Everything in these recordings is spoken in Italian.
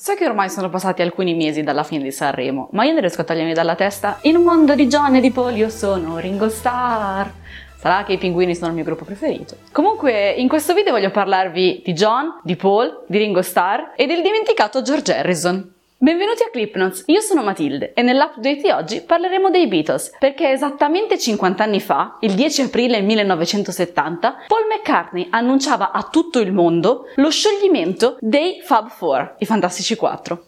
So che ormai sono passati alcuni mesi dalla fine di Sanremo, ma io non riesco a togliermi dalla testa In un mondo di John e di Paul io sono Ringo Starr. Sarà che i pinguini sono il mio gruppo preferito. Comunque, in questo video voglio parlarvi di John, di Paul, di Ringo Starr e del dimenticato George Harrison. Benvenuti a ClipNotes, io sono Matilde e nell'update di oggi parleremo dei Beatles perché esattamente 50 anni fa, il 10 aprile 1970, Paul McCartney annunciava a tutto il mondo lo scioglimento dei Fab Four, i Fantastici 4.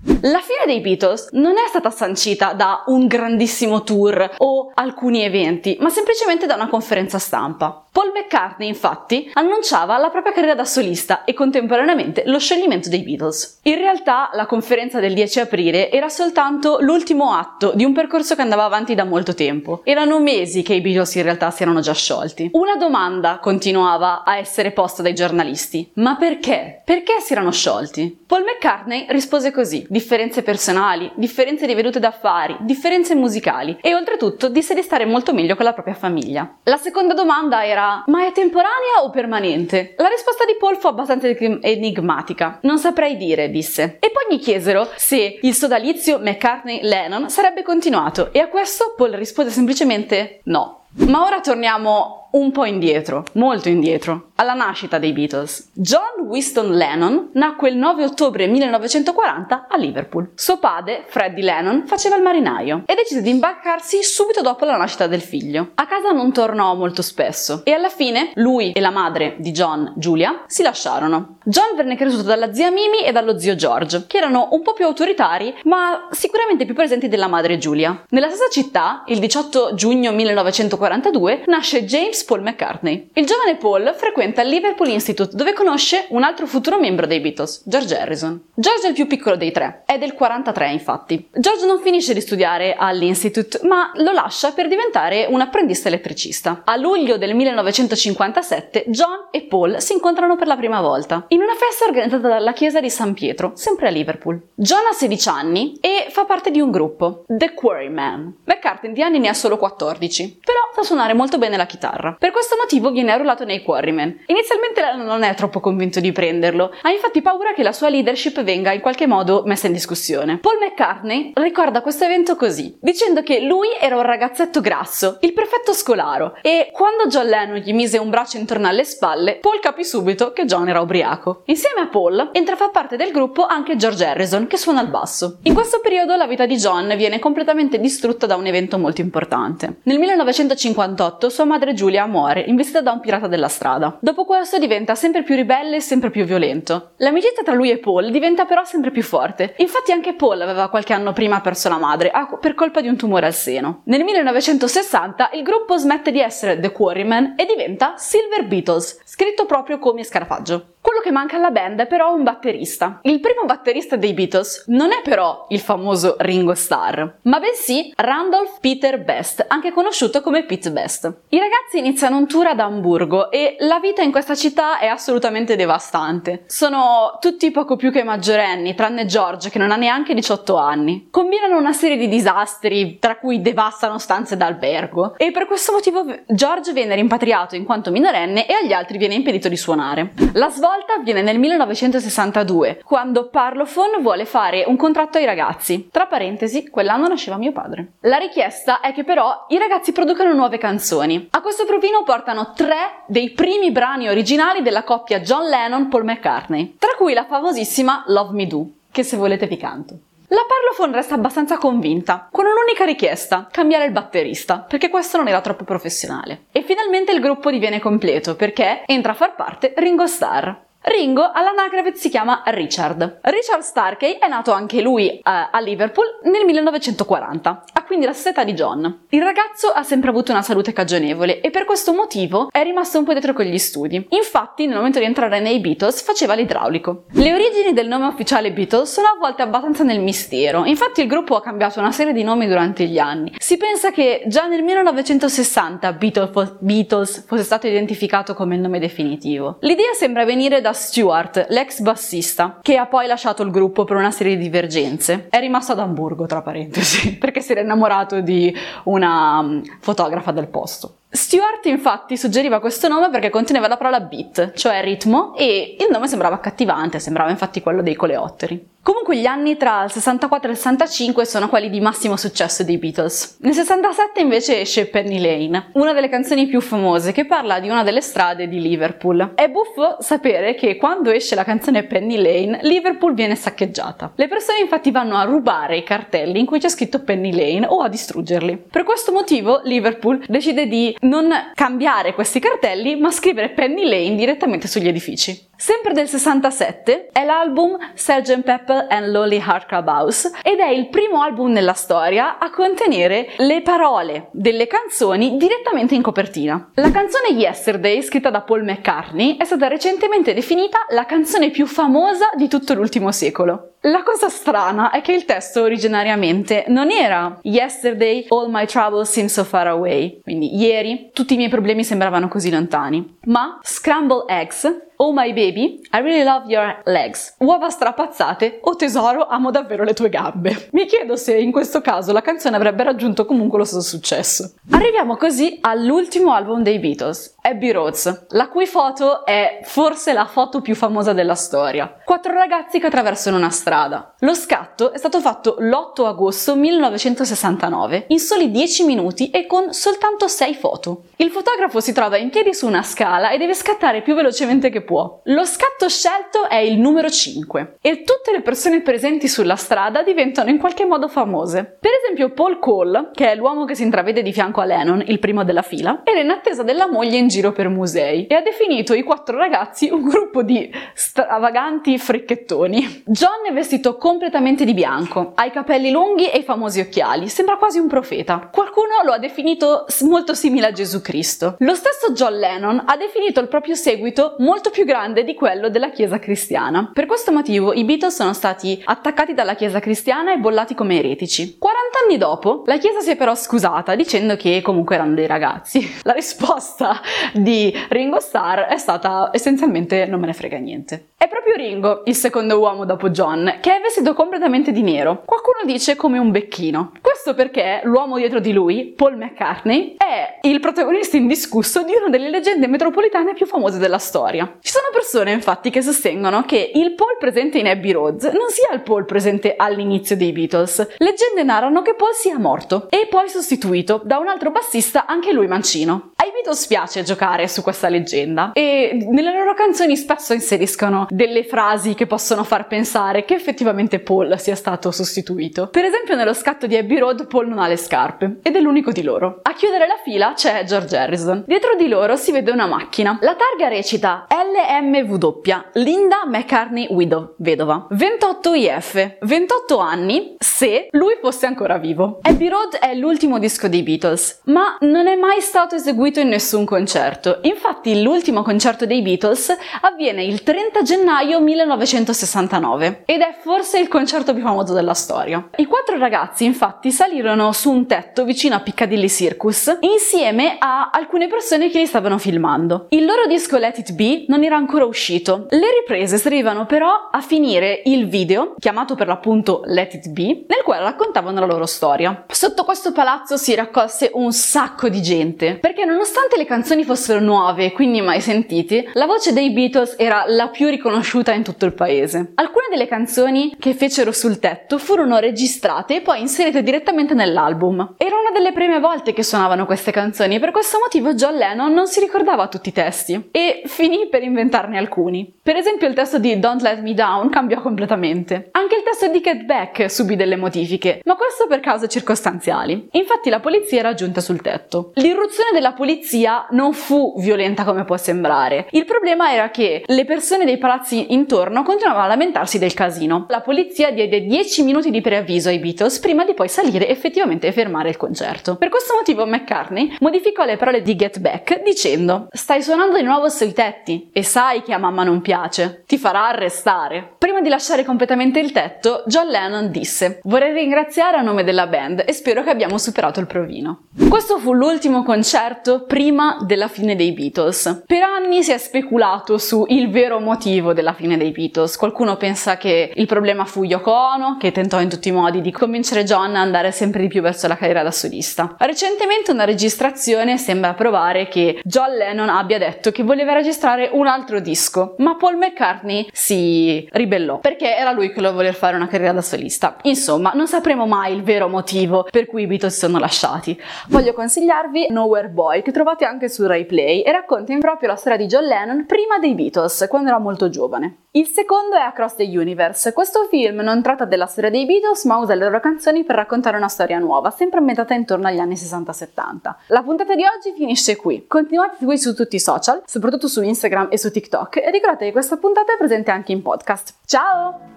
La fine dei Beatles non è stata sancita da un grandissimo tour o alcuni eventi, ma semplicemente da una conferenza stampa. Paul McCartney, infatti, annunciava la propria carriera da solista e contemporaneamente lo scioglimento dei Beatles. In realtà la conferenza del 10 aprile era soltanto l'ultimo atto di un percorso che andava avanti da molto tempo. Erano mesi che i Beatles in realtà si erano già sciolti. Una domanda continuava a essere posta dai giornalisti. Ma perché? Perché si erano sciolti? Paul McCartney rispose così: differenze personali, differenze di vedute d'affari, differenze musicali e oltretutto disse di stare molto meglio con la propria famiglia. La seconda domanda era ma è temporanea o permanente? La risposta di Paul fu abbastanza enigmatica. Non saprei dire, disse. E poi gli chiesero se il sodalizio McCartney-Lennon sarebbe continuato e a questo Paul rispose semplicemente no. Ma ora torniamo un po' indietro, molto indietro, alla nascita dei Beatles. John Winston Lennon nacque il 9 ottobre 1940 a Liverpool. Suo padre, Freddie Lennon, faceva il marinaio e decise di imbarcarsi subito dopo la nascita del figlio. A casa non tornò molto spesso e alla fine lui e la madre di John, Julia, si lasciarono. John venne cresciuto dalla zia Mimi e dallo zio George, che erano un po' più autoritari, ma sicuramente più presenti della madre Julia. Nella stessa città, il 18 giugno 1942, nasce James Paul McCartney. Il giovane Paul frequenta il Liverpool Institute dove conosce un altro futuro membro dei Beatles, George Harrison. George è il più piccolo dei tre, è del 43 infatti. George non finisce di studiare all'Institute, ma lo lascia per diventare un apprendista elettricista. A luglio del 1957 John e Paul si incontrano per la prima volta, in una festa organizzata dalla chiesa di San Pietro, sempre a Liverpool. John ha 16 anni e fa parte di un gruppo, The Quarrymen. McCartney di anni ne ha solo 14, però sa suonare molto bene la chitarra. Per questo motivo viene arruolato nei Quarrymen. Inizialmente non è troppo convinto di prenderlo, ha infatti paura che la sua leadership venga in qualche modo messa in discussione. Paul McCartney ricorda questo evento così, dicendo che lui era un ragazzetto grasso, il perfetto scolaro, e quando John Lennon gli mise un braccio intorno alle spalle, Paul capì subito che John era ubriaco. Insieme a Paul entra a far parte del gruppo anche George Harrison, che suona il basso. In questo periodo la vita di John viene completamente distrutta da un evento molto importante. Nel 1958 sua madre Giulia muore, investita da un pirata della strada. Dopo questo diventa sempre più ribelle e sempre più violento. L'amicizia tra lui e Paul diventa però sempre più forte. Infatti anche Paul aveva qualche anno prima perso la madre per colpa di un tumore al seno. Nel 1960 il gruppo smette di essere The Quarrymen e diventa Silver Beatles, scritto proprio come scarafaggio. Quello che manca alla band è però un batterista. Il primo batterista dei Beatles non è però il famoso Ringo Starr, ma bensì Randolph Peter Best, anche conosciuto come Pete Best. I ragazzi iniziano un tour ad Amburgo e la vita in questa città è assolutamente devastante. Sono tutti poco più che maggiorenni, tranne George che non ha neanche 18 anni. Combinano una serie di disastri, tra cui devastano stanze d'albergo, e per questo motivo George viene rimpatriato in quanto minorenne e agli altri viene impedito di suonare. La svolta volta avviene nel 1962, quando Parlophone vuole fare un contratto ai ragazzi. Tra parentesi, quell'anno nasceva mio padre. La richiesta è che però i ragazzi producano nuove canzoni. A questo provino portano tre dei primi brani originali della coppia John Lennon-Paul McCartney, tra cui la famosissima Love Me Do, che se volete vi canto. La Parlophone resta abbastanza convinta, con un'unica richiesta, cambiare il batterista, perché questo non era troppo professionale. E finalmente il gruppo diviene completo, perché entra a far parte Ringo Starr. Ringo all'anagrafe si chiama Richard. Richard Starkey è nato anche lui eh, a Liverpool nel 1940, ha quindi la età di John. Il ragazzo ha sempre avuto una salute cagionevole e per questo motivo è rimasto un po' dietro con gli studi. Infatti, nel momento di entrare nei Beatles faceva l'idraulico. Le origini del nome ufficiale Beatles sono avvolte abbastanza nel mistero, infatti il gruppo ha cambiato una serie di nomi durante gli anni. Si pensa che già nel 1960 Beatles fosse stato identificato come il nome definitivo. L'idea sembra venire da Stuart, l'ex bassista, che ha poi lasciato il gruppo per una serie di divergenze. È rimasto ad Amburgo, tra parentesi, perché si era innamorato di una mm, fotografa del posto. Stewart infatti suggeriva questo nome perché conteneva la parola beat, cioè ritmo, e il nome sembrava accattivante, sembrava infatti quello dei coleotteri. Comunque gli anni tra il 64 e il 65 sono quelli di massimo successo dei Beatles. Nel 67 invece esce Penny Lane, una delle canzoni più famose che parla di una delle strade di Liverpool. È buffo sapere che quando esce la canzone Penny Lane, Liverpool viene saccheggiata. Le persone infatti vanno a rubare i cartelli in cui c'è scritto Penny Lane o a distruggerli. Per questo motivo Liverpool decide di non cambiare questi cartelli ma scrivere Penny Lane direttamente sugli edifici. Sempre del 67 è l'album Sgt. Pepper and Lonely Heart Club House ed è il primo album nella storia a contenere le parole delle canzoni direttamente in copertina. La canzone Yesterday, scritta da Paul McCartney, è stata recentemente definita la canzone più famosa di tutto l'ultimo secolo. La cosa strana è che il testo originariamente non era Yesterday all my troubles seem so far away, quindi ieri tutti i miei problemi sembravano così lontani, ma Scramble Eggs Oh my baby, I really love your legs. Uova strapazzate, oh tesoro, amo davvero le tue gambe. Mi chiedo se in questo caso la canzone avrebbe raggiunto comunque lo stesso successo. Arriviamo così all'ultimo album dei Beatles, Abbey Roads, la cui foto è forse la foto più famosa della storia. Quattro ragazzi che attraversano una strada. Lo scatto è stato fatto l'8 agosto 1969, in soli 10 minuti e con soltanto 6 foto. Il fotografo si trova in piedi su una scala e deve scattare più velocemente che può. Lo scatto scelto è il numero 5 e tutte le persone presenti sulla strada diventano in qualche modo famose. Per esempio Paul Cole, che è l'uomo che si intravede di fianco a Lennon, il primo della fila, era in attesa della moglie in giro per musei e ha definito i quattro ragazzi un gruppo di stravaganti fricchettoni. John è vestito completamente di bianco, ha i capelli lunghi e i famosi occhiali, sembra quasi un profeta. Qualcuno lo ha definito molto simile a Gesù Cristo. Lo stesso John Lennon ha definito il proprio seguito molto più grande di quello della Chiesa cristiana. Per questo motivo i Beatles sono stati attaccati dalla Chiesa cristiana e bollati come eretici. 40 anni dopo la Chiesa si è però scusata dicendo che comunque erano dei ragazzi. La risposta di Ringo Starr è stata essenzialmente non me ne frega niente. È proprio Ringo il secondo uomo dopo John, che è vestito completamente di nero. Qualcuno dice come un becchino. Questo perché l'uomo dietro di lui, Paul McCartney, è il protagonista indiscusso di una delle leggende metropolitane più famose della storia. Ci sono persone infatti che sostengono che il Paul presente in Abbey Roads non sia il Paul presente all'inizio dei Beatles. Leggende narrano che Paul sia morto e poi sostituito da un altro bassista, anche lui mancino. Ai Beatles piace giocare su questa leggenda e nelle loro canzoni spesso inseriscono delle frasi che possono far pensare che effettivamente Paul sia stato sostituito. Per esempio nello scatto di Abbey Road Paul non ha le scarpe ed è l'unico di loro. A chiudere la fila c'è George Harrison. Dietro di loro si vede una macchina. La targa recita LMW, Linda McCartney Widow, vedova. 28 IF, 28 anni, se lui fosse ancora vivo. Abbey Road è l'ultimo disco dei Beatles, ma non è mai stato eseguito in nessun concerto. Infatti l'ultimo concerto dei Beatles avviene il 30 gennaio 1969 ed è forse il concerto più famoso della storia. I quattro ragazzi infatti salirono su un tetto vicino a Piccadilly Circus insieme a alcune persone che li stavano filmando. Il loro disco Let It Be non era ancora uscito. Le riprese servivano però a finire il video, chiamato per l'appunto Let It Be, nel quale raccontavano la loro storia. Sotto questo palazzo si raccolse un sacco di gente, perché nonostante le canzoni fossero nuove e quindi mai sentite, la voce dei Beatles era la più riconosciuta in tutto il paese. Alcune delle canzoni che fecero sul tetto furono registrate e poi inserite direttamente nell'album. Era una delle prime volte che suonavano queste canzoni e per questo motivo John Lennon non si ricordava tutti i testi e finì per inventarne alcuni. Per esempio il testo di Don't Let Me Down cambiò completamente. Anche il testo di Get Back subì delle modifiche, ma questo per cause circostanziali. Infatti la polizia era giunta sul tetto. L'irruzione della polizia non fu violenta come può sembrare. Il problema era che le persone dei palazzi intorno continuavano a lamentarsi del casino. La polizia diede 10 minuti di preavviso ai Beatles prima di poi salire effettivamente e fermare il concerto. Per questo motivo McCartney modificò le parole di Get Back dicendo Stai suonando di nuovo sui tetti e sai che a mamma non piace. Ti farà arrestare. Prima di lasciare completamente il tetto, John Lennon disse Vorrei ringraziare a nome della band e spero che abbiamo superato il provino. Questo fu l'ultimo concerto prima della fine dei Beatles. Per anni si è speculato su il vero motivo della fine dei Beatles. Qualcuno pensa che il problema fu Yoko Ono, che tentò in tutti i modi di convincere John a andare sempre di più verso la carriera da solista. Recentemente una registrazione sembra provare che John Lennon abbia detto che voleva registrare un altro disco, ma Paul McCartney si ribellò perché era lui che lo voleva fare una carriera da solista. Insomma, non sapremo mai il vero motivo per cui i Beatles si sono lasciati. Voglio consigliarvi Nowhere Boy, che trovate anche su Rai Play e racconta in proprio la storia di John Lennon prima dei Beatles, quando era molto giovane. Il secondo è Across the Universe. Questo film non tratta della storia dei Beatles, ma usa le loro canzoni per raccontare una storia nuova, sempre ambientata intorno agli anni 60-70. La puntata di oggi finisce qui. Continuate a seguirci su tutti i social, soprattutto su Instagram e su TikTok, e ricordate che questa puntata è presente anche in podcast. Ciao!